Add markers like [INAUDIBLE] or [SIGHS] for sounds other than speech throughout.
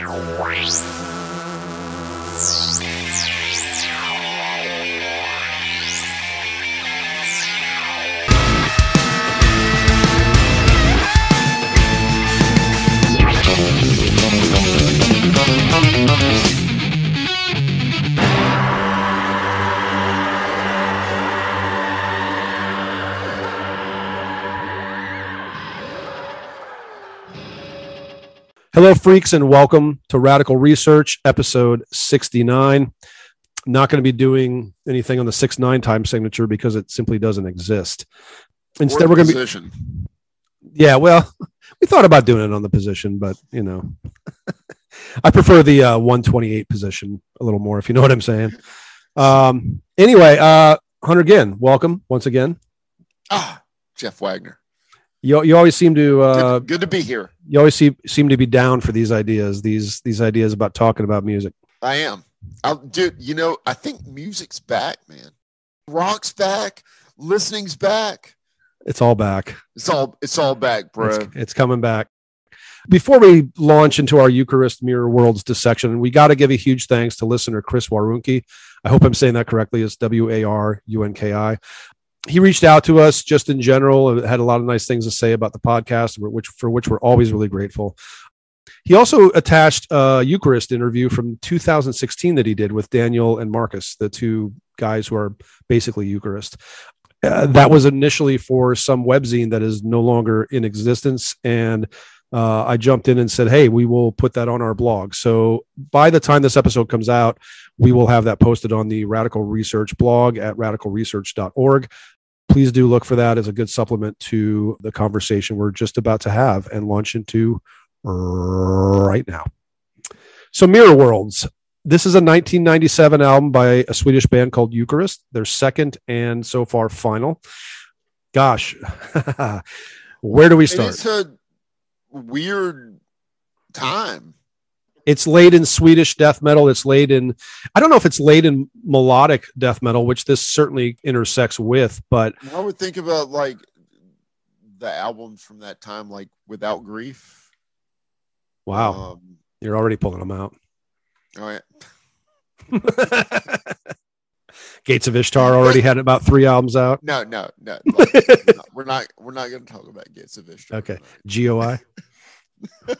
Música Hello, freaks, and welcome to Radical Research, episode 69. Not going to be doing anything on the 6 9 time signature because it simply doesn't exist. Instead, we're going to be. position. Yeah, well, [LAUGHS] we thought about doing it on the position, but, you know, [LAUGHS] I prefer the uh, 128 position a little more, if you know what I'm saying. Um, anyway, uh, Hunter Ginn, welcome once again. Ah, Jeff Wagner. You, you always seem to uh, Good, good to be here. you always seem, seem to be down for these ideas these these ideas about talking about music I am. I'll, dude, you know, I think music's back, man. Rock's back. Listening's back. it's all back It's all it's all back, bro. it's, it's coming back before we launch into our eucharist mirror worlds dissection we got to give a huge thanks to listener chris warunki i hope i'm saying that correctly it's w-a-r-u-n-k-i he reached out to us just in general had a lot of nice things to say about the podcast which for which we're always really grateful he also attached a Eucharist interview from 2016 that he did with Daniel and Marcus, the two guys who are basically Eucharist. Uh, that was initially for some webzine that is no longer in existence. And uh, I jumped in and said, Hey, we will put that on our blog. So by the time this episode comes out, we will have that posted on the Radical Research blog at radicalresearch.org. Please do look for that as a good supplement to the conversation we're just about to have and launch into right now. So, Mirror Worlds. This is a 1997 album by a Swedish band called Eucharist, their second and so far final. Gosh, [LAUGHS] where do we start? Weird time. It's laid in Swedish death metal. It's laid in, I don't know if it's laid in melodic death metal, which this certainly intersects with, but I would think about like the albums from that time, like Without Grief. wow, Um, you're already pulling them out. oh, yeah. [LAUGHS] Gates of Ishtar already had about three albums out. No, no, no. like, we're not. We're not going to talk about Gates of Ishtar. Okay. GOI. [LAUGHS]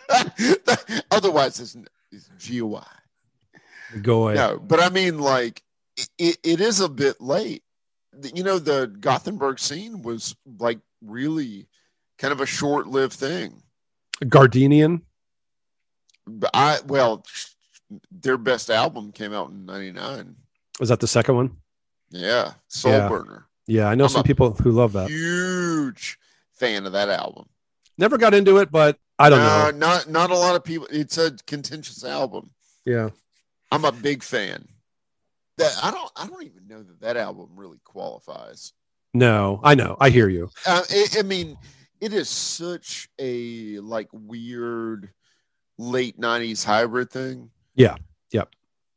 Otherwise, it's, it's GOI. Go away. No, but I mean, like, it, it is a bit late. You know, the Gothenburg scene was like really kind of a short lived thing. Gardenian. But I, well, their best album came out in 99. Was that the second one? Yeah. Soul Yeah. Burner. Yeah, I know I'm some people who love that. Huge fan of that album. Never got into it, but I don't Uh, know. not, not a lot of people. It's a contentious album. Yeah. I'm a big fan. That I don't I don't even know that that album really qualifies. No, I know. I hear you. Uh, I I mean, it is such a like weird late '90s hybrid thing. Yeah. Yep.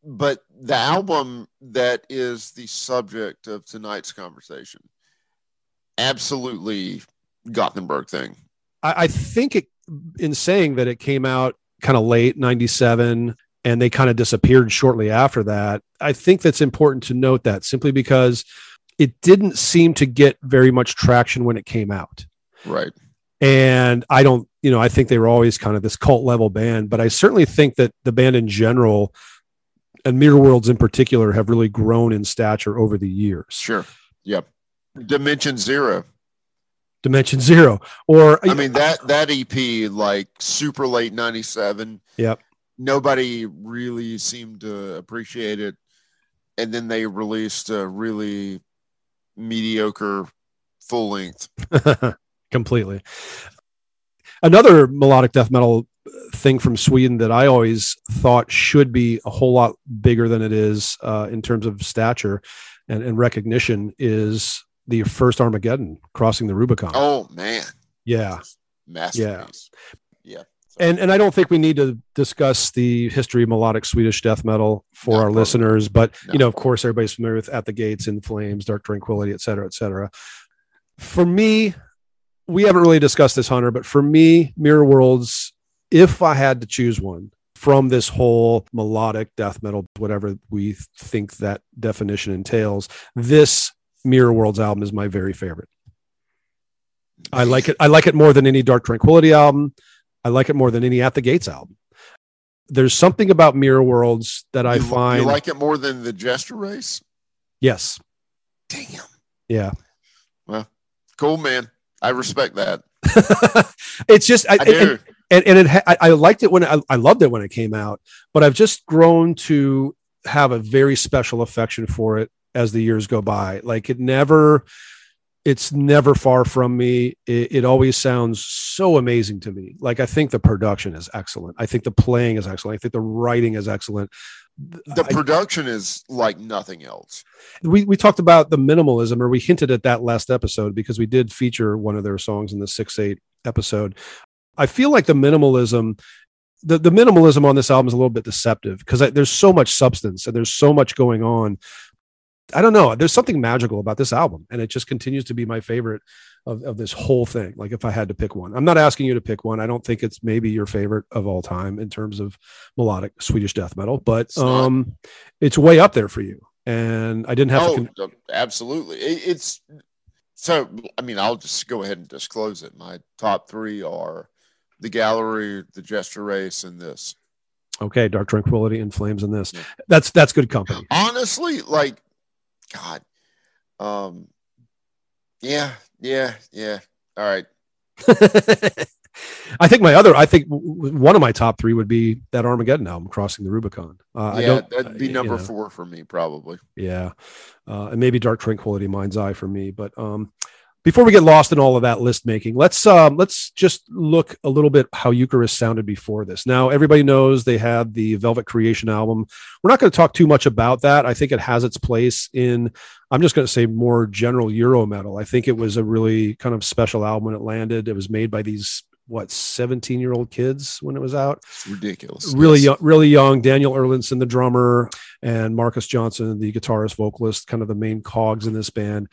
But the album that is the subject of tonight's conversation, absolutely Gothenburg thing. I, I think it, in saying that it came out kind of late, 97, and they kind of disappeared shortly after that, I think that's important to note that simply because it didn't seem to get very much traction when it came out. Right. and I don't, you know, I think they were always kind of this cult level band, but I certainly think that the band in general and Mirror Worlds in particular have really grown in stature over the years. Sure. Yep. Dimension Zero. Dimension Zero, or I mean that that EP like super late 97. Yep. Nobody really seemed to appreciate it. And then they released a really mediocre full length. [LAUGHS] completely. Another melodic death metal thing from Sweden that I always thought should be a whole lot bigger than it is uh, in terms of stature and, and recognition is the first Armageddon crossing the Rubicon. Oh man. Yeah. Masterpiece. Yeah. and and I don't think we need to discuss the history of melodic Swedish death metal for No, our probably listeners, but you know, of course, everybody's familiar with At the Gates, In Flames, Dark Tranquillity, et cetera, et cetera. For me, we haven't really discussed this, Hunter, but for me, Mirror Worlds, if I had to choose one from this whole melodic death metal, whatever we think that definition entails. This Mirror Worlds album is my very favorite. I like it. I like it more than any Dark Tranquillity album. I like it more than any At the Gates album. There's something about Mirror Worlds that I you, find. You like it more than the Jester Race? Yes. Damn. Yeah. Well, cool, man. I respect that. [LAUGHS] it's just I, I do. And, and, and it I, I liked it when I, I loved it when it came out, but I've just grown to have a very special affection for it as the years go by. Like it never it's never far from me. It, it, always sounds so amazing to me. Like I think the production is excellent. I think the playing is excellent. I think the writing is excellent. The production I, is like nothing else. We we talked about the minimalism, or we hinted at that last episode because we did feature one of their songs in the six eight episode. I feel like the minimalism. The, the minimalism on this album is a little bit deceptive because there's so much substance and there's so much going on I don't know. There's something magical about this album, and it just continues to be my favorite of, of this whole thing. Like if I had to pick one, I'm not asking you to pick one. I don't think it's maybe your favorite of all time in terms of melodic Swedish death metal, but it's um, it's way up there for you. And I didn't have oh, to. Con- absolutely. It, it's so. I mean, I'll just go ahead and disclose it. My top three are the Gallery, the Jester Race, and this. Okay, Dark Tranquillity In Flames in this. Yeah. That's that's good company. Honestly, like God. Um, yeah, yeah, yeah. All right. [LAUGHS] I think my other, I think one of my top three would be that Armageddon album, Crossing the Rubicon. Uh, yeah, that'd be number you know, four for me, probably. Yeah, uh, and maybe Dark Tranquillity, Mind's Eye for me. But um, before we get lost in all of that list making, let's um, let's just look a little bit how Eucharist sounded before this. Now, everybody knows they had the Velvet Creation album. We're not going to talk too much about that. I think it has its place in. I'm just going to say more general Euro metal. I think it was a really kind of special album when it landed. It was made by these what 17 year old kids when it was out. It's ridiculous. Really yes. young, really young. Daniel Erlandsson, the drummer, and Marcus Johnson, the guitarist, vocalist, kind of the main cogs in this band.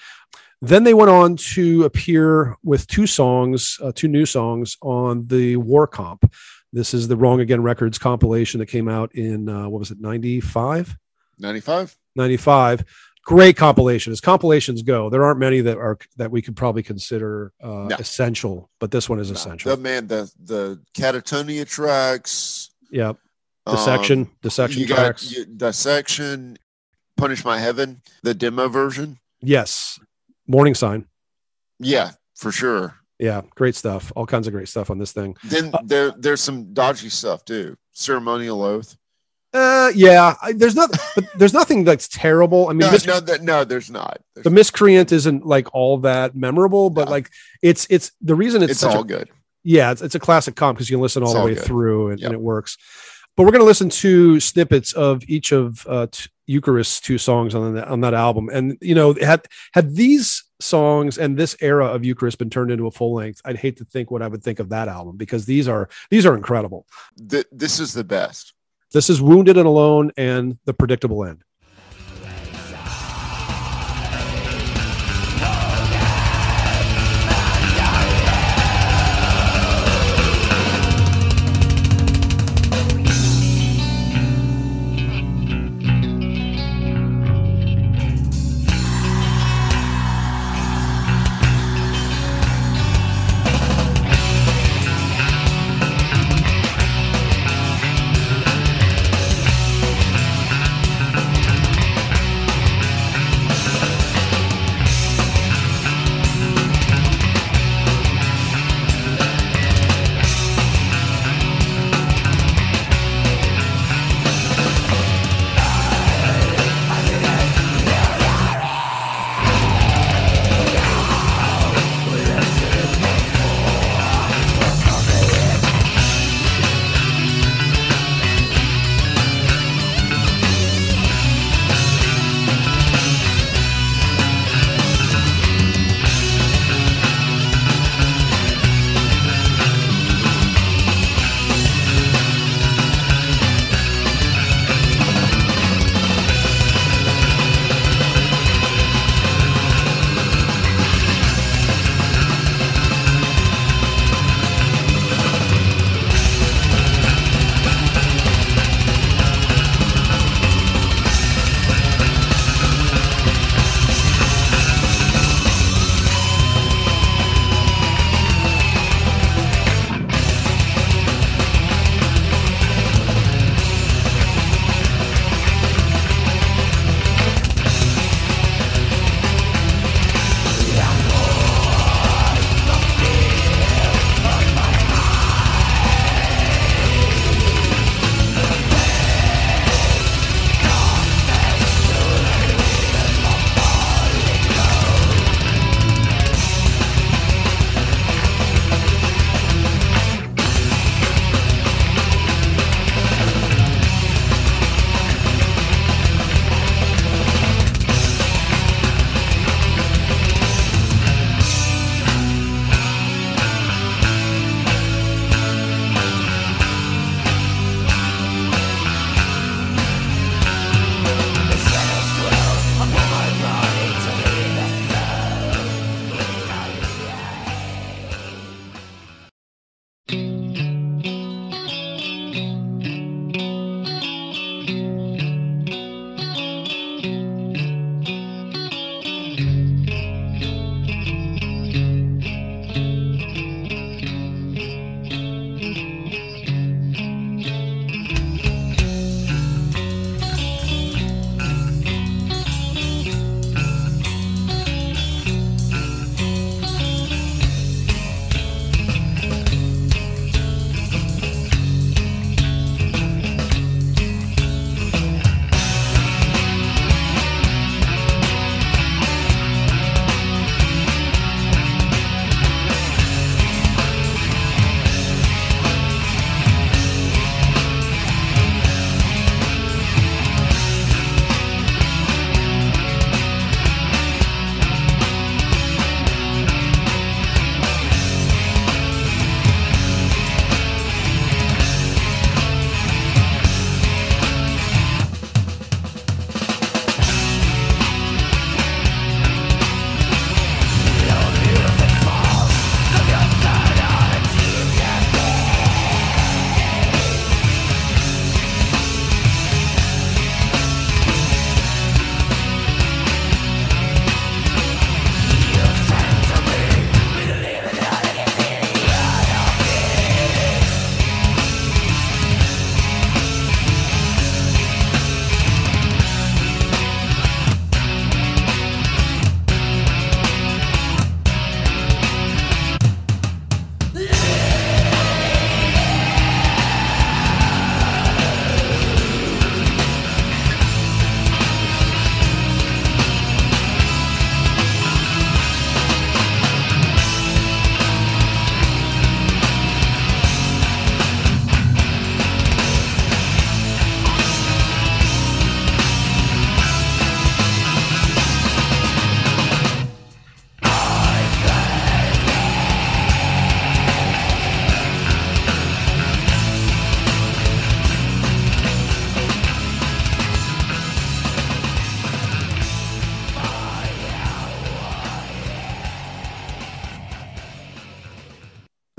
Then they went on to appear with two songs, uh, two new songs on the War Comp. This is the Wrong Again Records compilation that came out in, uh, what was it, 95? 95. 95. Great compilation. As compilations go, there aren't many that are that we could probably consider uh, no. essential, but this one is no. essential. The man, the the Katatonia tracks. Yep. Dissection, um, dissection tracks. Got, dissection, Punish My Heaven, the demo version. Yes, Mourning Sign. Yeah, for sure. Yeah, great stuff. All kinds of great stuff on this thing. Then uh, there there's some dodgy stuff too. Ceremonial oath. Uh, yeah. I, there's not, but there's nothing that's terrible. I mean, no, mis- no, no, there's not. There's the miscreant isn't like all that memorable, but no. like it's it's the reason it's, it's all a, good. Yeah, it's, it's a classic comp because you can listen all it's the all way good. through and, yep. and, it works. But we're going to listen to snippets of each of uh, t- Eucharist's two songs on that on that album, and you know, had had these songs and this era of Eucharist been turned into a full length, I'd hate to think what I would think of that album because these are these are incredible. Th- this is the best. This is Wounded and Alone and The Predictable End.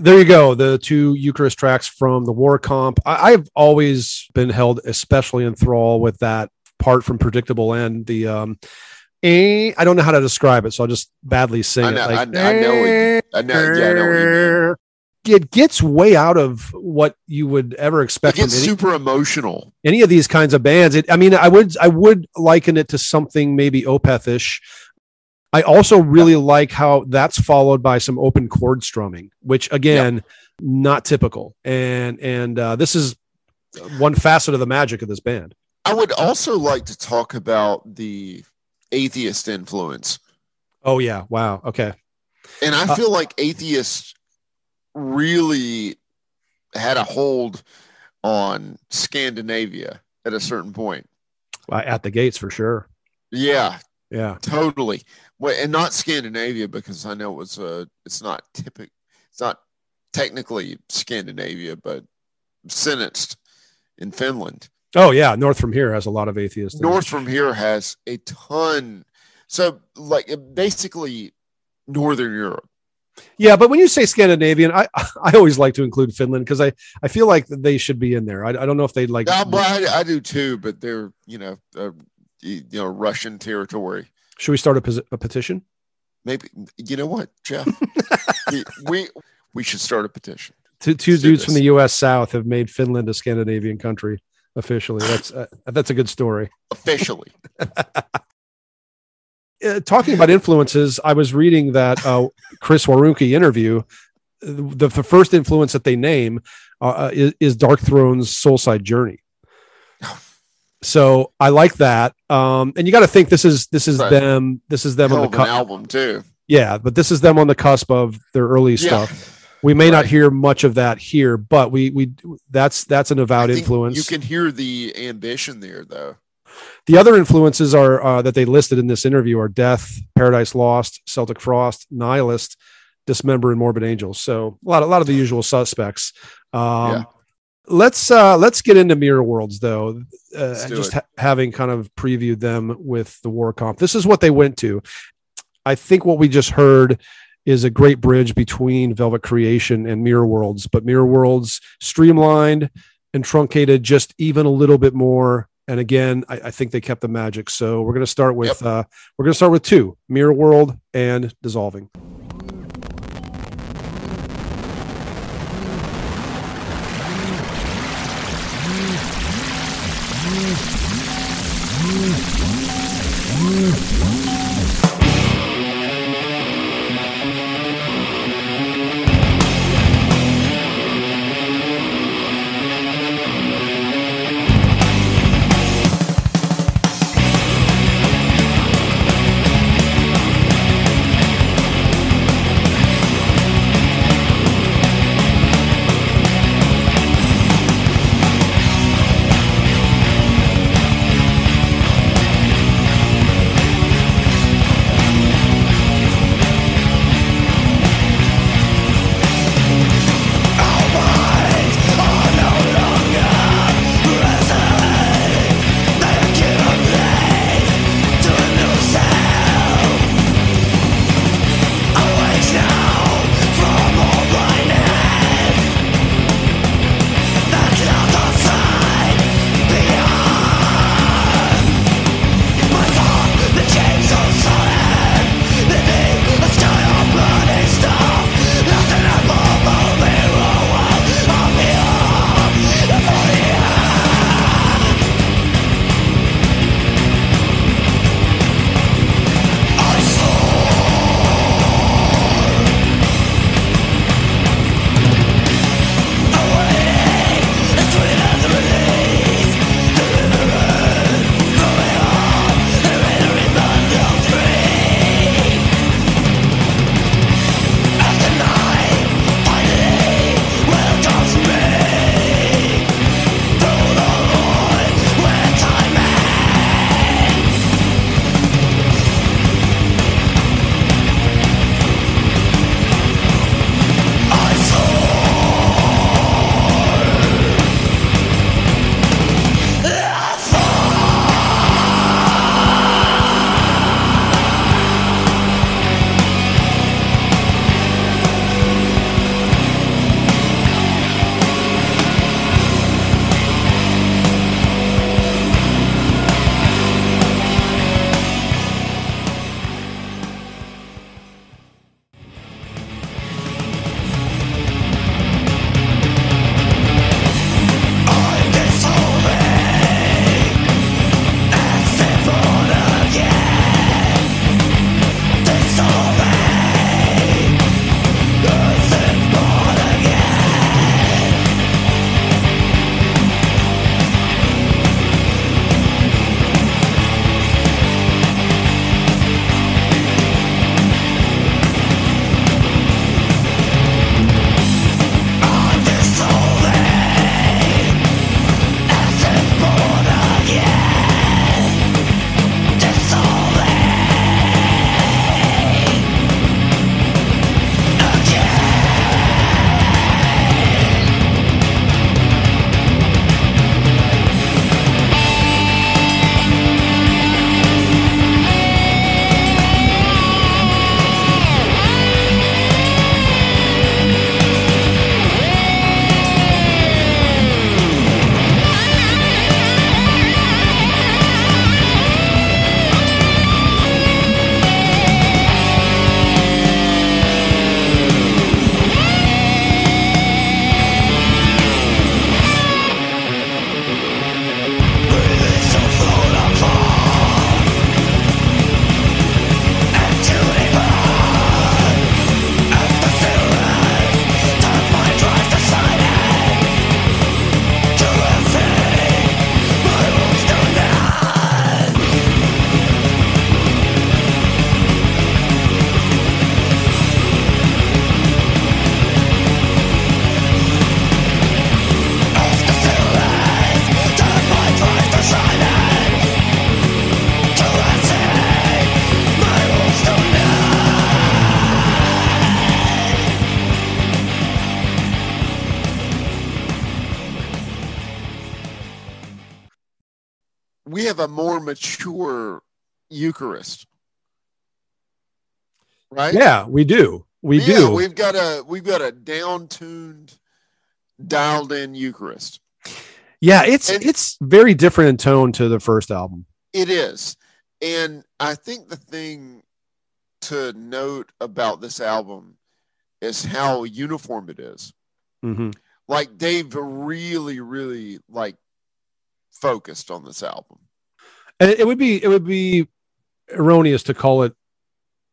There you go. The two Eucharist tracks from the War Comp. I, have always been held especially in thrall with that part from Predictable End. The um, eh, I don't know how to describe it, so I'll just badly sing I know, it. Like, I, I know, it, I know, yeah, I know it gets way out of what you would ever expect. It gets any, super emotional. Any of these kinds of bands. It, I mean, I would I would liken it to something maybe Opethish I also really like how that's followed by some open chord strumming, which again, not typical. And and uh, this is one facet of the magic of this band. I would also like to talk about the atheist influence. Oh yeah, wow, okay. And I uh, feel like atheists really had a hold on Scandinavia at a certain point. At the gates for sure. Yeah, yeah, totally. Well, and not Scandinavia because I know it was a. It's not typical. It's not technically Scandinavia, but sentenced in Finland. Oh yeah, north from here has a lot of atheists. North from here has a ton. So like basically northern Europe. Yeah, but when you say Scandinavian, I [LAUGHS] I always like to include Finland because I I feel like they should be in there. I, I don't know if they'd like. Yeah, I, I, do too, but they're you know uh, you know Russian territory. Should we start a, a petition? Maybe you know what, Jeff? [LAUGHS] we, we, we should start a petition. Two, two dudes from the U.S. South have made Finland a Scandinavian country officially. That's uh, that's a good story. Officially. [LAUGHS] uh, talking about influences, I was reading that uh, Chris Warunki interview. The, the first influence that they name uh, uh, is, is Darkthrone's Soulside Journey. So I like that. Um, and you got to think this is this is right. them. This is them Hell on the cu- album too. Yeah, but this is them on the cusp of their early yeah. stuff. We may right. not hear much of that here, but we we that's that's an avowed influence. You can hear the ambition there, though. The other influences are uh, that they listed in this interview are Death, Paradise Lost, Celtic Frost, Nihilist, Dismember, and Morbid Angels. So a lot, a lot of the usual suspects. Um, yeah let's uh let's get into mirror worlds though uh, just ha- having kind of previewed them with the war comp. This is what they went to. I think what we just heard is a great bridge between velvet creation and mirror worlds but mirror worlds streamlined and truncated just even a little bit more. And again i, I think they kept the magic. So we're going to start with yep. uh we're going to start with two mirror world and dissolving Eucharist, right? Yeah, we do. We yeah, do. We've got a we've got a down tuned, dialed in Eucharist. Yeah, it's And- it's very different in tone to the first album. It is. And I think the thing to note about this album is how uniform it is. hmm Like they've really, really like focused on this album. And it would be it would be erroneous to call it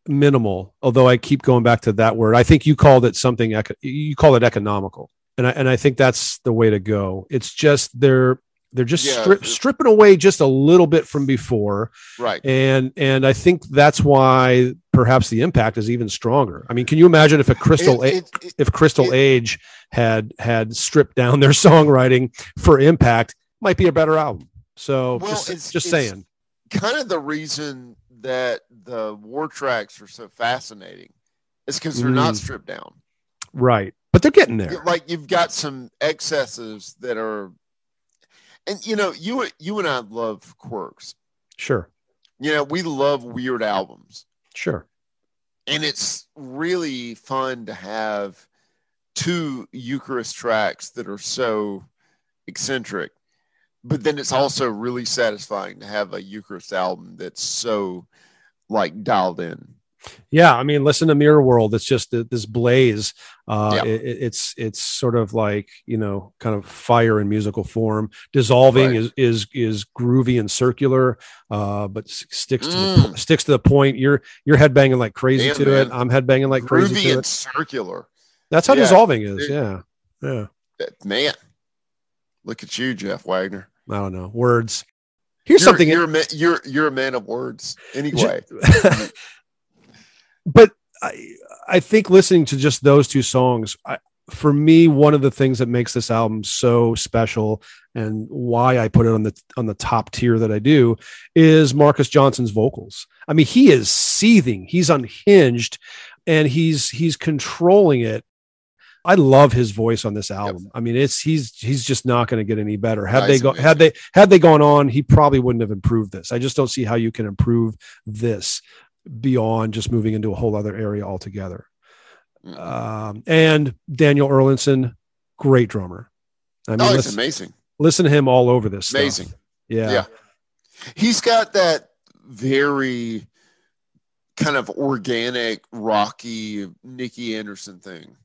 minimal, although I keep going back to that word. I think you called it something you call it economical. And I and I think that's the way to go. It's just they're they're just Yeah. strip, stripping away just a little bit from before Right. and and I think that's why perhaps the impact is even stronger. I mean, can you imagine if a Crystal It- it- it- if Crystal Age had had stripped down their songwriting for impact, might be a better album. So Well, just, it's- just it's- saying. kind of the reason that the war tracks are so fascinating is because they're not Mm. stripped down. Right. But they're getting there. Like you've got some excesses that are, and you know, you you and I love quirks. Sure. You know, we love weird albums, Sure. and it's really fun to have two Eucharist tracks that are so eccentric. But then it's also really satisfying to have a Eucharist album that's so like dialed in. Yeah, I mean, listen to Mirror World. It's just this blaze. Uh, Yeah. it- it- it's it's sort of like you know, kind of fire in musical form. Dissolving Right. is is is groovy and circular, uh, but sticks to the Mm. po- sticks to the point. You're you're headbanging like crazy Damn, to it. I'm headbanging like crazy to and it. circular. That's how Yeah. dissolving is. Dude. Yeah, yeah. Man, look at you, Jeff Wagner. I don't know words. Here's you're, something. You're a man, you're you're a man of words. Anyway, [LAUGHS] but I, I think listening to just those two songs, I, for me, one of the things that makes this album so special and why I put it on the on the top tier that I do is Marcus Johnson's vocals. I mean, he is seething, he's unhinged, and he's he's controlling it. I love his voice on this album. I mean, it's he's he's just not going to get any better. Had they go amazing. had they had they gone on, he probably wouldn't have improved this. I just don't see how you can improve this beyond just moving into a whole other area altogether. Mm. Um, and Daniel Erlandsson, great drummer. I mean, oh, it's amazing, listen to him all over this. stuff. amazing. Yeah. Yeah. He's got that very kind of organic, rocky Nicke Andersson thing.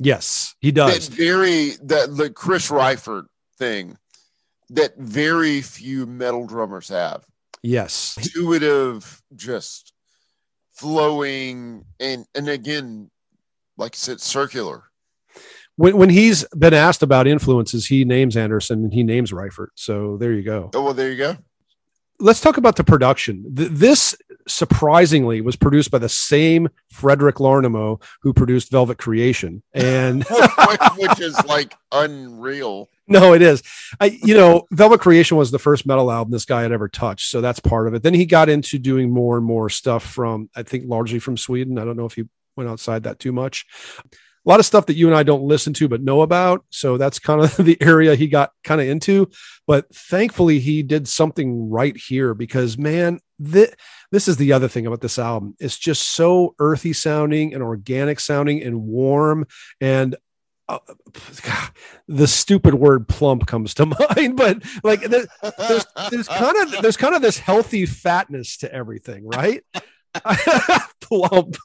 Yes, he does. That very that the Chris Reifert thing that very few metal drummers have. Yes. Intuitive, just flowing, and and again, like I said, circular. When, when he's been asked about influences, he names Andersson and he names Reifert. So there you go. Oh well, there you go. Let's talk about the production. Th- this surprisingly was produced by the same Frederick Larnamo who produced Velvet Creation. And [LAUGHS] which, which is like unreal. no, it is. I, you know, Velvet Creation was the first metal album this guy had ever touched, so that's part of it. Then he got into doing more and more stuff from, I think, largely from Sweden. I don't know if he went outside that too much. A lot of stuff that you and I don't listen to but know about. So that's kind of [LAUGHS] the area he got kind of into. But thankfully, he did something right here because, man, this, this is the other thing about this album. It's just so earthy sounding and organic sounding and warm. And uh, [SIGHS] the stupid word plump comes to [LAUGHS] mind, but like the, there's, there's kind of there's kind of this healthy fatness to everything, right? [LAUGHS] Plump.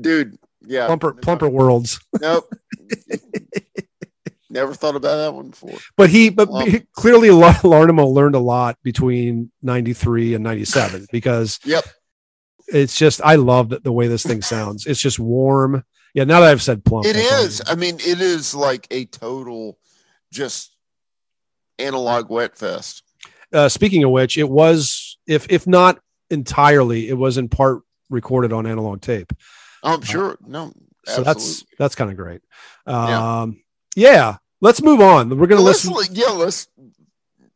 Dude, yeah. plumper, plumper worlds. Nope. [LAUGHS] Never thought about that one before. But he, but he- clearly, Lar- Larnamo learned a lot between '93 and '97 [LAUGHS] because Yep. it's just I love the, way this thing sounds. It's just warm. Yeah, now that I've said plump, it is. I. I mean, it is like a total just analog wet fest. Uh, speaking of which, it was if if not entirely, it was in part recorded on analog tape. I'm sure. No, so absolutely. that's that's kind of great. Yeah. Um, yeah. let's move on. We're gonna let's, listen. li- yeah, let's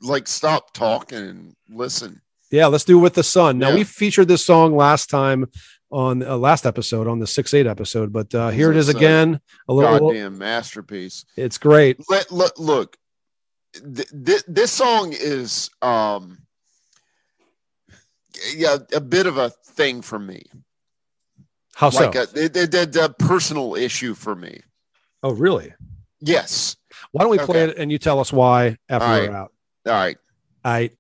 like stop talking and listen. Yeah, let's do with the sun. Now Yeah. we featured this song last time on uh, last episode on the six eight episode, but uh, here it is again. A little, Goddamn masterpiece. it's great. Let, look, look, th- th- this song is um yeah a bit of a thing for me How so? like a, it, it, it- a personal issue for me oh, really? yes Why don't we play Okay. it and you tell us why after All we're right. out? all right I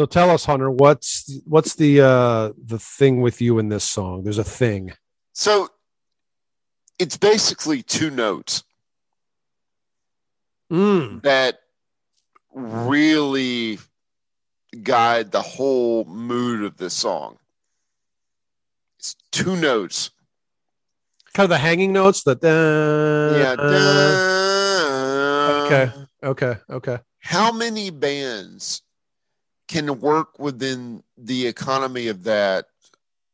So tell us, Hunter, what's what's the uh the thing with you in this song? There's a thing. so it's basically two notes Mm. that really guide the whole mood of this song it's two notes Kind of the hanging notes that yeah uh, okay. okay, okay. how many bands can work within the economy of that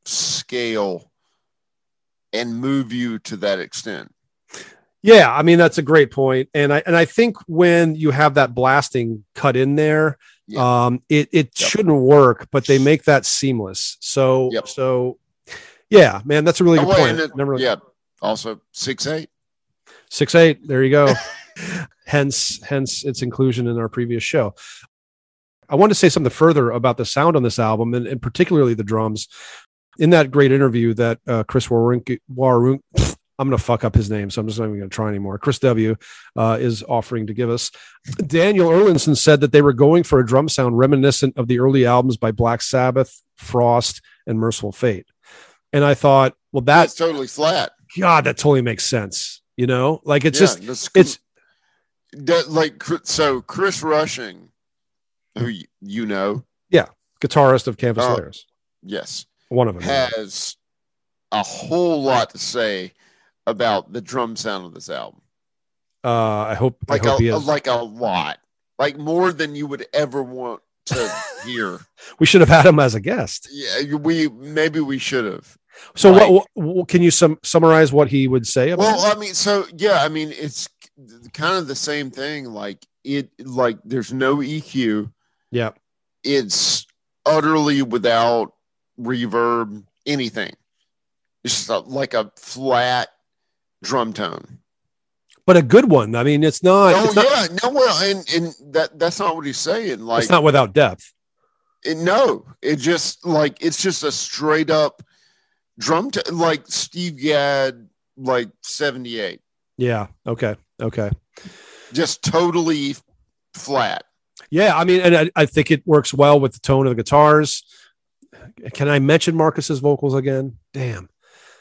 scale and move you to that extent Yeah, I mean that's a great point, and I and I think when you have that blasting cut in there, um, it it Yep. shouldn't work, but they make that seamless. So Yep. so, yeah, man, that's a really Oh, good wait, point. it- Never yeah also six eight six eight. There you go. [LAUGHS] hence hence its inclusion in our previous show. I want to say something further about the sound on this album, and, and particularly the drums. In that great interview that uh, Chris Warunk, Warunk I'm going to fuck up his name, so I'm just not even going to try anymore. Chris W. Uh, is offering to give us. Daniel Erlandsson said that they were going for a drum sound reminiscent of the early albums by Black Sabbath, Frost, and Mercyful Fate. And I thought, well, that that's totally flat God, that totally makes sense. You know, like it's Yeah, just it's that, like so chris rushing who you know yeah, guitarist of Canvas Oh. Layers, yes one of them. has a whole lot to say about the drum sound of this album Uh, I hope like I hope a, like a lot like more than you would ever want to [LAUGHS] hear we should have had him as a guest. yeah we maybe we should have So, Like- what, what can you sum, summarize what he would say about? well it? i mean so yeah i mean it's kind of the same thing like it like there's no eq yeah, it's utterly without reverb anything it's just a, like a flat drum tone but a good one. I mean, it's not. oh it's not, yeah no well and and that that's not what he's saying like it's not without depth. it, no it just like it's just a straight up drum t- like steve gadd like 78 Yeah. Okay. Okay. just totally flat Yeah. I mean, and I, I think it works well with the tone of the guitars. Can I mention Marcus's vocals again? Damn.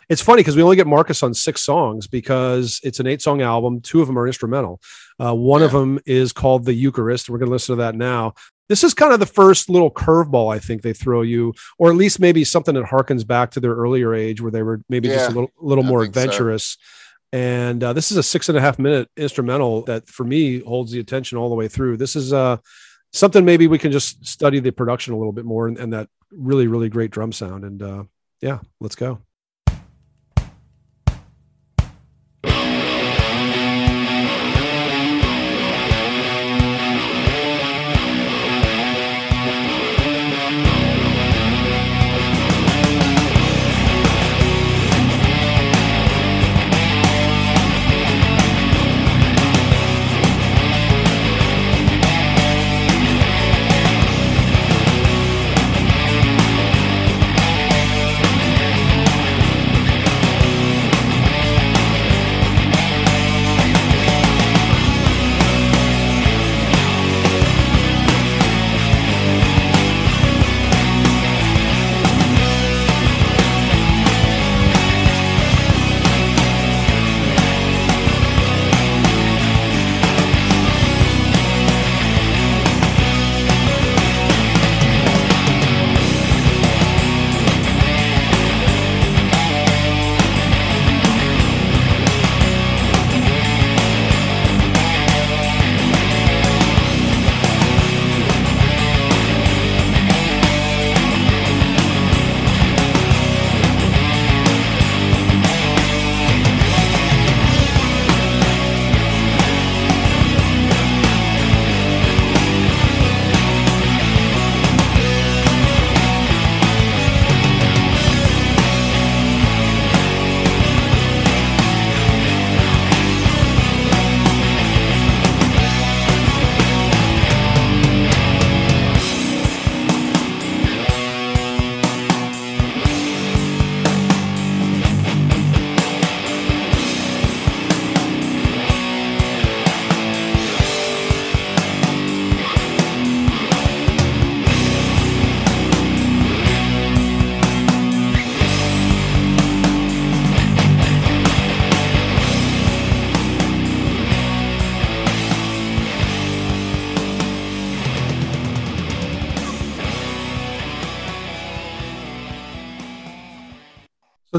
It's funny because we only get Marcus on six songs because it's an eight song album. Two of them are instrumental. Uh, one of them is called The Eucharist. We're going to listen to that now. This is kind of the first little curveball I think they throw you, or at least maybe something that harkens back to their earlier age where they were maybe just a little, little I more adventurous. so. And uh, this is a six and a half minute instrumental that for me holds the attention all the way through. This is uh, something maybe we can just study the production a little bit more and, and that really, really great drum sound. And uh, yeah, let's go.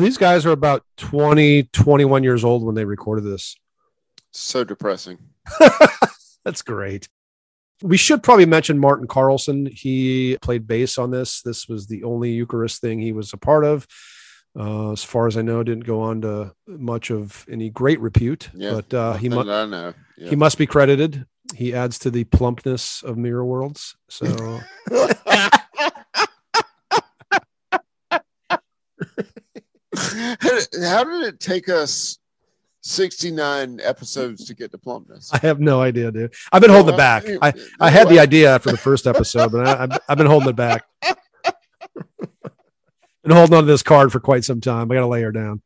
These guys are about 20, 21 years old when they recorded this. So depressing. [LAUGHS] That's great. We should probably mention Martin Karlsson. He played bass on this. This was the only Eucharist thing he was a part of. Uh, as far as I know, didn't go on to much of any great repute. Yeah, but uh, he Nothing mu- I know. Yeah. he must be credited. He adds to the plumpness of Mirror Worlds. So [LAUGHS] [LAUGHS] How did it take us 69 episodes to get to plumpness? I have no idea, dude. I've been holding it back. I, I had the idea after the first episode, but I, I've, I've been holding it back. [LAUGHS] been holding on to this card for quite some time. I got to lay her down.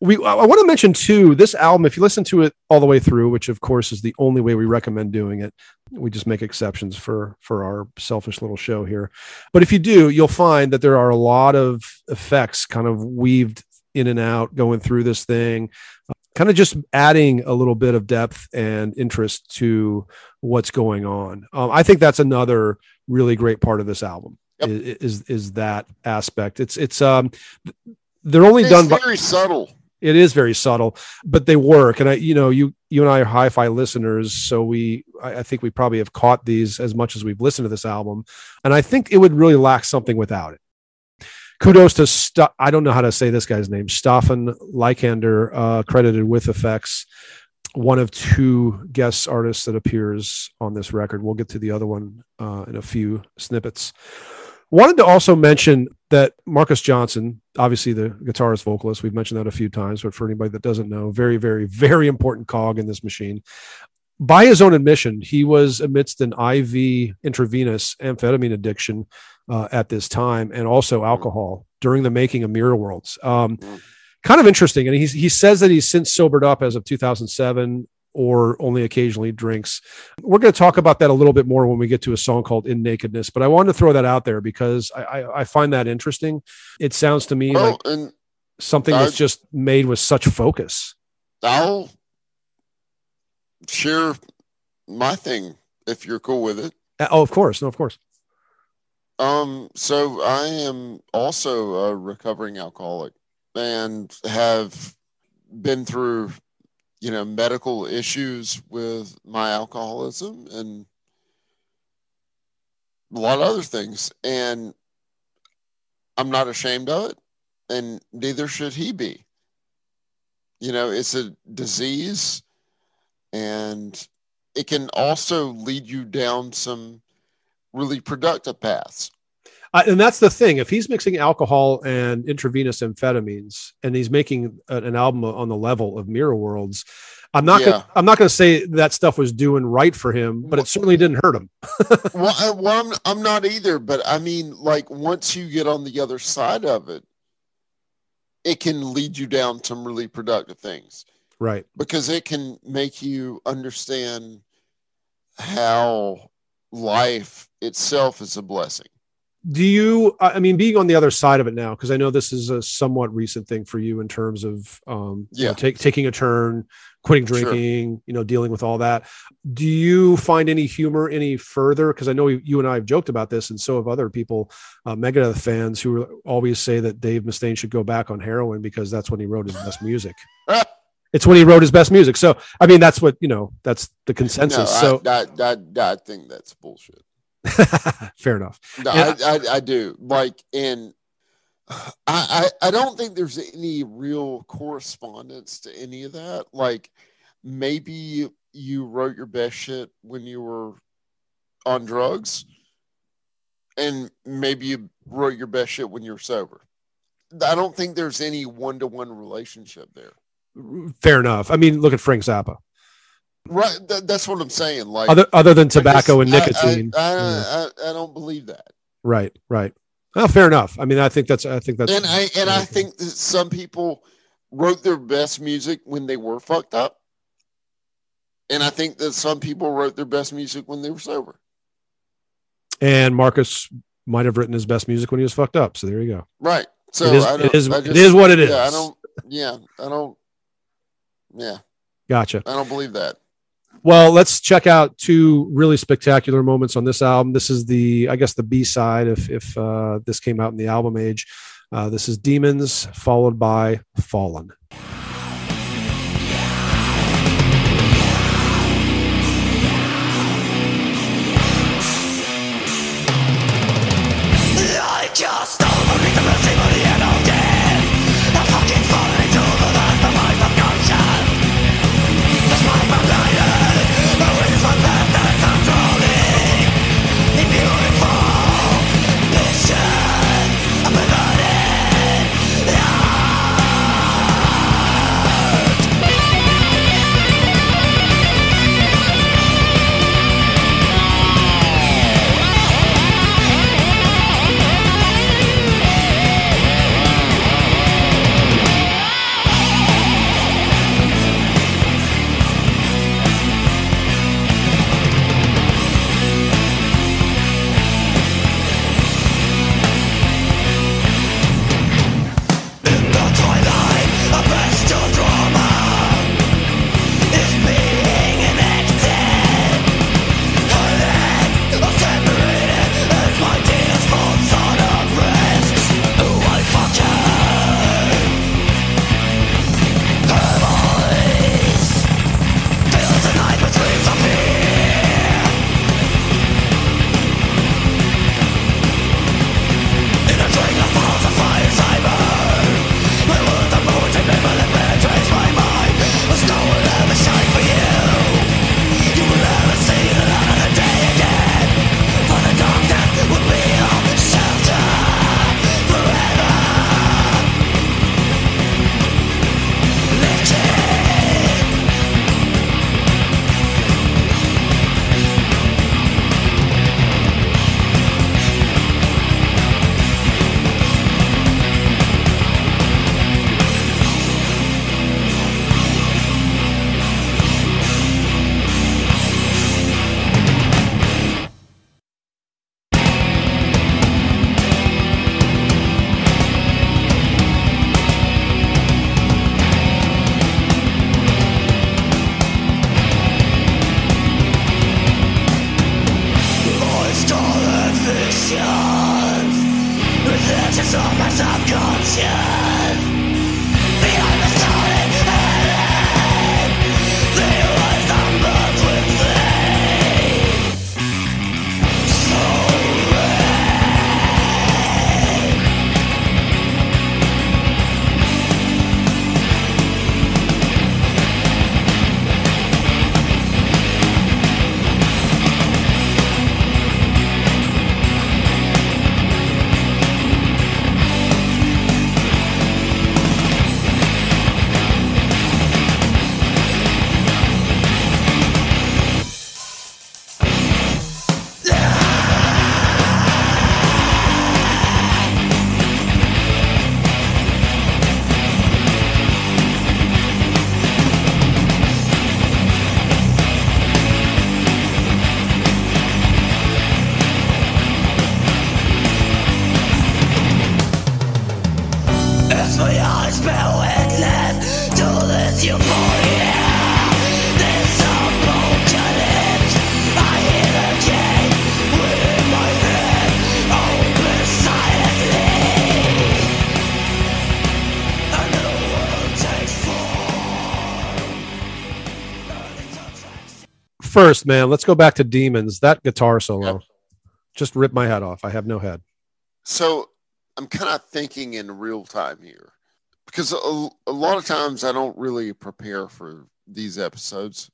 We, I want to mention too, this album, if you listen to it all the way through, which of course is the only way we recommend doing it, we just make exceptions for, for our selfish little show here. But if you do, you'll find that there are a lot of effects kind of weaved in and out going through this thing, kind of just adding a little bit of depth and interest to what's going on. Um, I think that's another really great part of this album Yep. is, is is that aspect. It's it's um they're only It's done by very subtle. It is very subtle, but they work. And I, you know, you you and I are hi-fi listeners, so we I, think we probably have caught these as much as we've listened to this album, and I think it would really lack something without it. Kudos to St- I don't know how to say this guy's name, Staffan Lykander, uh, credited with effects. One of two guest artists that appears on this record. We'll get to the other one uh, in a few snippets. Wanted to also mention that Markus Johansson, obviously the guitarist vocalist, we've mentioned that a few times, but for anybody that doesn't know, very, very, very important cog in this machine. By his own admission, he was amidst an IV intravenous amphetamine addiction uh, at this time and also alcohol during the making of Mirror Worlds. Um, Mm. kind of interesting. And he's, he says that he's since sobered up as of 2007 or only occasionally drinks. We're going to talk about that a little bit more when we get to a song called In Nakedness, but I wanted to throw that out there because I, I, I find that interesting. It sounds to me Well, like something I- that's just made with such focus. I'll share my thing if you're cool with it. Uh, Oh, of course. No, of course. Um, so I am also a recovering alcoholic and have been through, you know, medical issues with my alcoholism and a lot of other things. And I'm not ashamed of it, and neither should he be. You know, it's a disease and it can also lead you down some really productive paths. Uh, and that's the thing. If he's mixing alcohol and intravenous amphetamines, and he's making an album on the level of Mirror Worlds, I'm not. Gonna, I'm not going to say that stuff was doing right for him, but it certainly didn't hurt him. [LAUGHS] well, I, well I'm, I'm not either, but I mean, like, once you get on the other side of it, it can lead you down some really productive things Right. because it can make you understand how life itself is a blessing. Do you? I mean, being on the other side of it now, because I know this is a somewhat recent thing for you in terms of, um, you know, Yeah. take, taking a turn, quitting Sure. drinking, you know, dealing with all that. Do you find any humor any further? Because I know you and I have joked about this, and so have other people, uh, Megadeth fans, who always say that Dave Mustaine should go back on heroin because that's when he wrote his best music. [LAUGHS] It's when he wrote his best music. So, I mean, that's what you know. That's the No, consensus. I, so, I, I, I think that's bullshit. [LAUGHS] fair enough. No, I, I, I do. Like, and I, I, I don't think there's any real correspondence to any of that. Like, maybe you wrote your best shit when you were on drugs, and maybe you wrote your best shit when you're sober. I don't think there's any one to one relationship there. Fair enough. I mean, look at Frank Zappa. Right. That, that's what I'm saying. Like, Other other than tobacco and just- I- nicotine. I, I, Yeah. I, don't believe that. Right, right. Oh, fair enough. I mean, I think that's. I think that's. and I and I think that some people wrote their best music when they were fucked up, and I think that some people wrote their best music when they were sober. and Marcus might have written his best music when he was fucked up. So there you go. Right. So It is- I don't, is- just- is what it is. Yeah, I don't. Yeah, I don't. Yeah, Gotcha. I don't believe that. Well, let's check out two really spectacular moments on this album. This is the, I guess, the B side if if uh, this came out in the album age. Uh, this is Demons, followed by Fallen. Yeah. First, man, let's go back to Demons. That guitar solo yep. just ripped my head off. I have no head. So I'm kind of thinking in real time here because a, a lot of times I don't really prepare for these episodes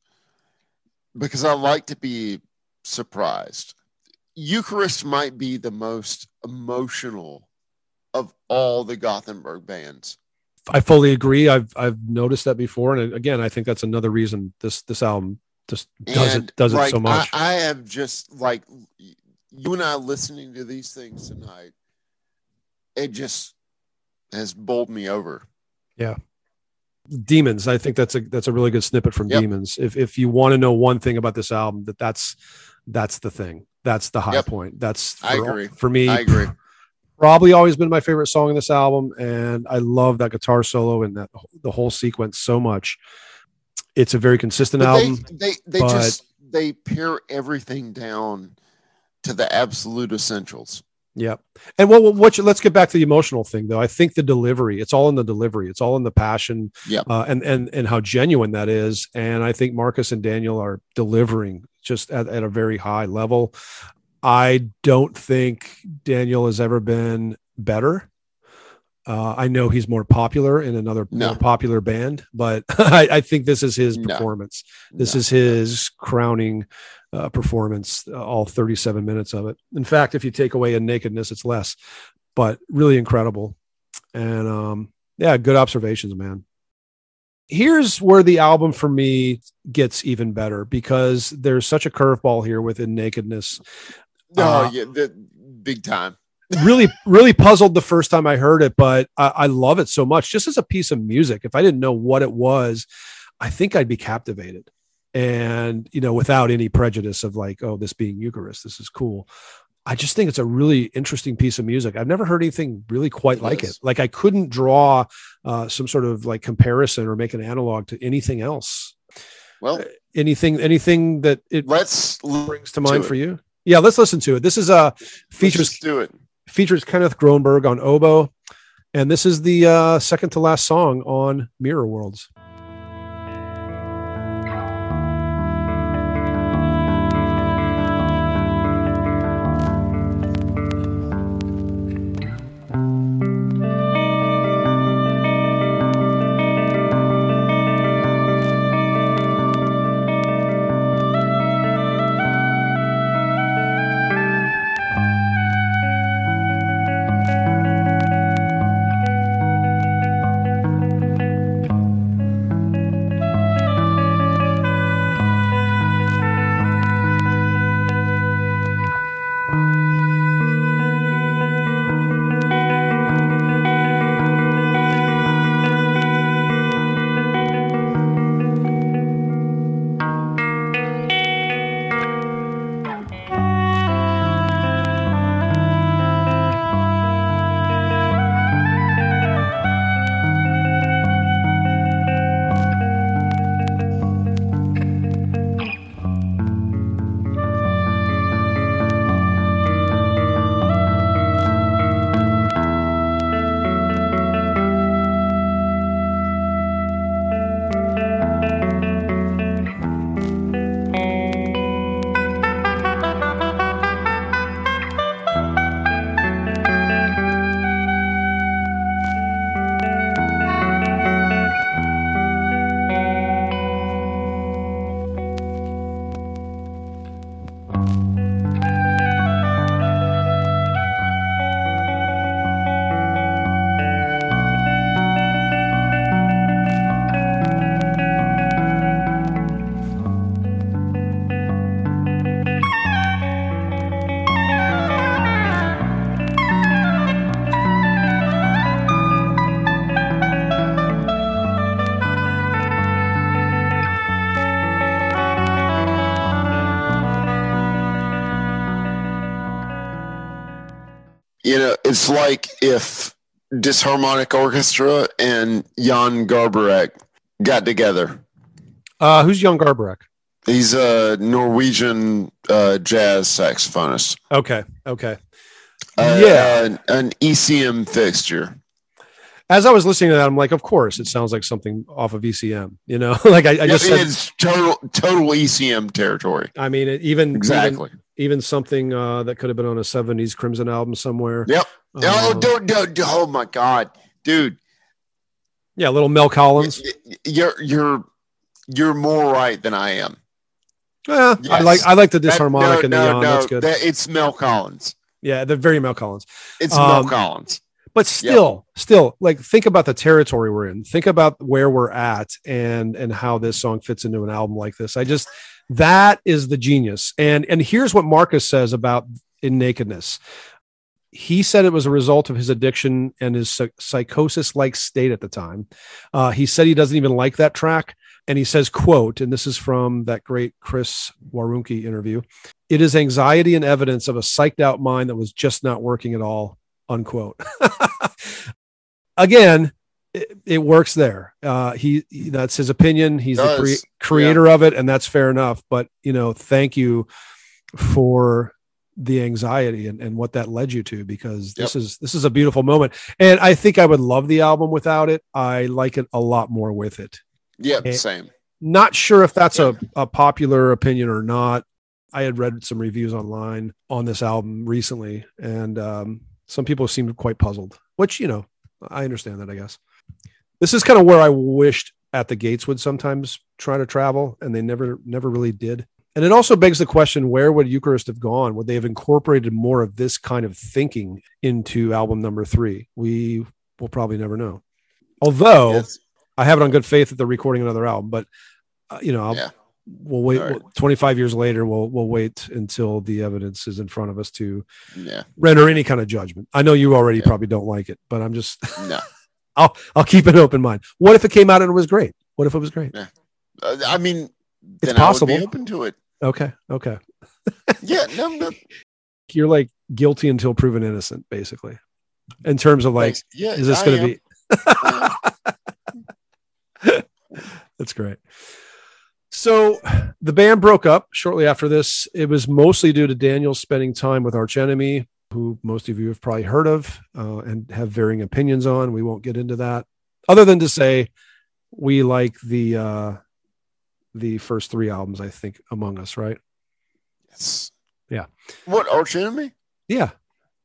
because I like to be surprised. Eucharist might be the most emotional of all the Gothenburg bands. I fully agree. I've I've noticed that before, and again, I think that's another reason this this album just does and it does like, it so much. I, I have just like you and I listening to these things tonight. It just has bowled me over. Yeah. Demons. I think that's a that's a really good snippet from yep. Demons. If if you want to know one thing about this album, that that's that's the thing. That's the high yep. point. That's for, I agree. for me. I agree. Probably always been my favorite song in this album, and I love that guitar solo and that the whole sequence so much it's a very consistent but album. They they, they just they pare everything down to the absolute essentials. Yeah. And well, what you, let's get back to the emotional thing though. I think the delivery, it's all in the delivery. It's all in the passion Yeah. uh, and, and, and how genuine that is. And I think Marcus and Daniel are delivering just at, at a very high level. I don't think Daniel has ever been better. Uh, I know he's more popular in another No. more popular band, but [LAUGHS] I, I think this is his No. performance. This No. is his crowning uh, performance, uh, all 37 minutes of it. In fact, if you take away a nakedness, it's less, but really incredible. And um, yeah, good observations, man. Here's where the album for me gets even better because there's such a curveball here within nakedness. No, Uh, yeah, the, big time. Really, really puzzled the first time I heard it, but I, I love it so much just as a piece of music. If I didn't know what it was, I think I'd be captivated. And, you know, without any prejudice of like, oh, this being Eucharist, this is cool. I just think it's a really interesting piece of music. I've never heard anything really quite It like is. it. Like I couldn't draw uh, some sort of like comparison or make an analog to anything else. Well, Anything, anything that it let's brings to mind it. for you. Yeah, let's listen to it. This is uh features Let's do it. Features Kenneth Gronberg on oboe, and this is the uh, second to last song on Mirror Worlds. It's like if Disharmonic Orchestra and Jan Garbarek got together. Uh, who's Jan Garbarek? He's a Norwegian uh, jazz saxophonist. Okay, okay. Uh, Yeah. an, an ECM fixture. As I was listening to that, I'm like, of course, it sounds like something off of ECM. You know, [LAUGHS] like I, I just said. it's total total ECM territory. I mean, even even, Exactly. even something uh, that could have been on a '70s Crimson album somewhere. Yep. Oh, Um, don't, don't, oh my God, dude, yeah, little Mel Collins. you're you're you're more right than I am. Yeah, I like I like the That- disharmonic no, and the no, yawn. no, That's good. that- it's Mel Collins. yeah, they're very Mel Collins. It's Um, Mel Collins. but still still like think about the territory we're in think about where we're at and and how this song fits into an album like this i just that is the genius and and here's what marcus says about in nakedness he said it was a result of his addiction and his psychosis like state at the time. Uh, he said he doesn't even like that track and he says quote and this is from that great chris warunki interview it is anxiety and evidence of a psyched out mind that was just not working at all unquote. [LAUGHS] Again it, it works there. Uh he, he- that's his opinion. He's the crea- creator of it and that's fair enough but you know thank you for the anxiety and, and what that led you to because this Yep. is this is a beautiful moment. And i think i would love the album without it. I like it a lot more with it. Yeah, Eh, same. not sure if that's a, a popular opinion or not. I had read some reviews online on this album recently and um, some people seemed quite puzzled which you know i understand that i guess. This is kind of where i wished at the gates would sometimes try to travel and they never never really did and it also begs the question where would eucharist have gone would they have incorporated more of this kind of thinking into album number three we will probably never know although Yes. I have it on good faith that they're recording another album, but uh, you know, I'll, Yeah. we'll wait. Right. 25 years later, we'll we'll wait until the evidence is in front of us to Yeah. render any kind of judgment. I know you already Yeah. probably don't like it, but I'm just [LAUGHS] No. I'll I'll keep an open mind. What if it came out and it was great? What if it was great? Uh, I mean, It's then I would possible. be open to it. Okay, okay. Yeah. No. no [LAUGHS] You're like guilty until proven innocent, basically. In terms of like, yeah. is this going to be? [LAUGHS] That's great. So the band broke up shortly after this. It was mostly due to Daniel spending time with Arch Enemy, who most of you have probably heard of uh, and have varying opinions on. We won't get into that, other than to say we like the uh, the first three albums. I think Among Us, right? Yes. Yeah. What arch enemy? Yeah,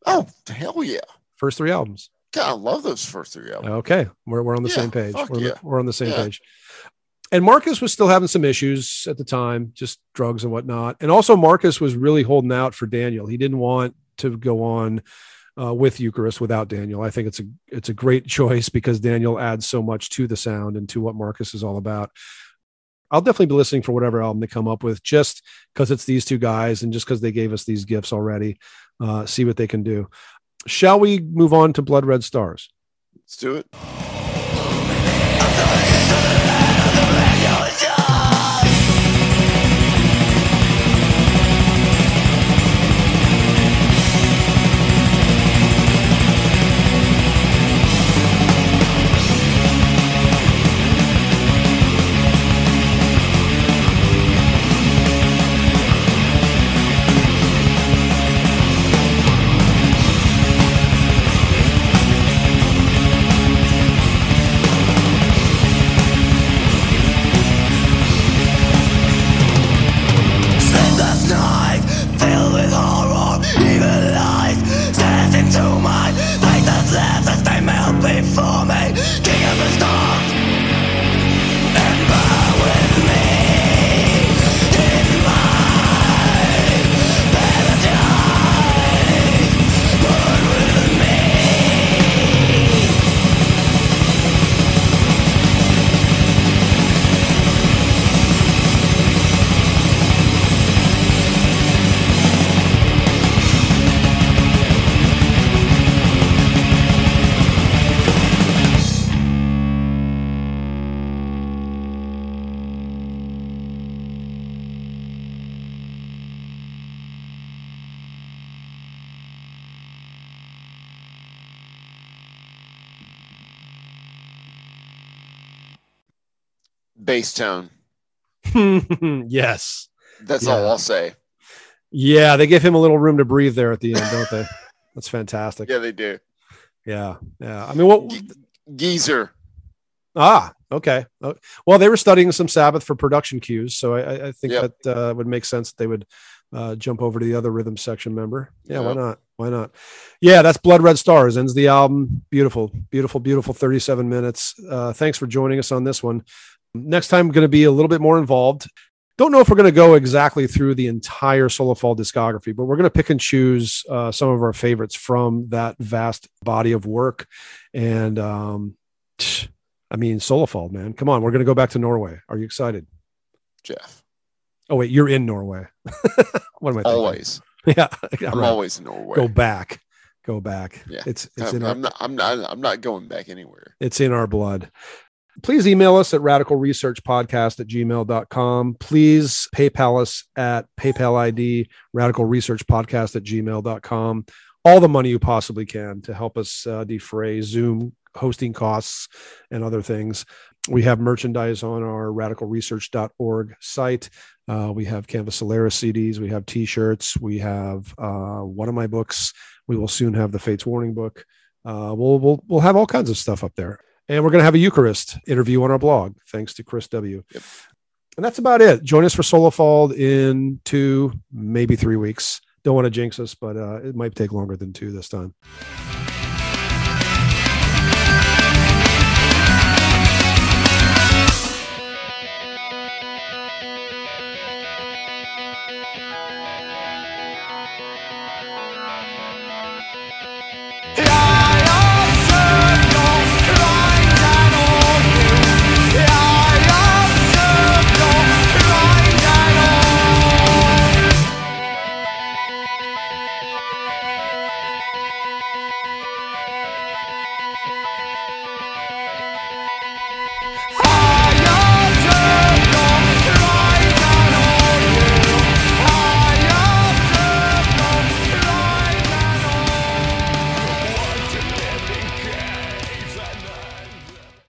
Oh hell yeah! first three albums. God, I love those first three albums. Okay, we're, we're on the Yeah, same page. We're, yeah. we're on the same Yeah. page. And Marcus was still having some issues at the time, just drugs and whatnot. And also, Marcus was really holding out for Daniel. He didn't want to go on uh, with Eucharist without Daniel. I think it's a it's a great [LAUGHS] choice because Daniel adds so much to the sound and to what Marcus is all about. I'll definitely be listening for whatever album they come up with, just because it's these two guys and just because they gave us these gifts already. Uh, see what they can do. Shall we move on to Blood Red Stars? Let's do it. Bass tone. [LAUGHS] yes. That's Yeah. all I'll say. Yeah, they give him a little room to breathe there at the end, don't they? [LAUGHS] That's fantastic. Yeah, they do. Yeah, yeah. I mean, what? Geezer. Ah, okay. Oh, Well, they were studying some Sabbath for production cues, so I, I- think Yep. that uh, would make sense that they would uh, jump over to the other rhythm section member. Yeah, why not? Why not? Yeah, that's Blood Red Stars ends the album. Beautiful, beautiful, beautiful. Thirty-seven minutes. Uh, thanks for joining us on this one. Next time, going to be a little bit more involved. Don't know if we're going to go exactly through the entire Solefald discography, but we're going to pick and choose uh, some of our favorites from that vast body of work. And um, I mean, Solefald, man, come on, we're going to go back to Norway. Are you excited? Jeff. Oh wait, you're in Norway. [LAUGHS] what am I thinking? Always. [LAUGHS] Yeah, I'm right. always in Norway. go back, go back. Yeah. It's it's in I'm, our I'm not I'm not I'm not going back anywhere. it's in our blood. Please email us at radicalresearchpodcast at gmail.com. Please PayPal us at PayPal ID radicalresearchpodcast at gmail.com. All the money you possibly can to help us uh, defray Zoom hosting costs and other things. we have merchandise on our radicalresearch.org site. Uh, we have Canvas Solaris CDs. We have T-shirts. We have uh, one of my books. We will soon have the Fates Warning book. Uh, we'll we'll we'll have all kinds of stuff up there, and we're going to have a Eucharist interview on our blog, thanks to Chris W. Yep. And that's about it. Join us for Solefald in two, maybe three weeks. Don't want to jinx us, but uh, it might take longer than two this time.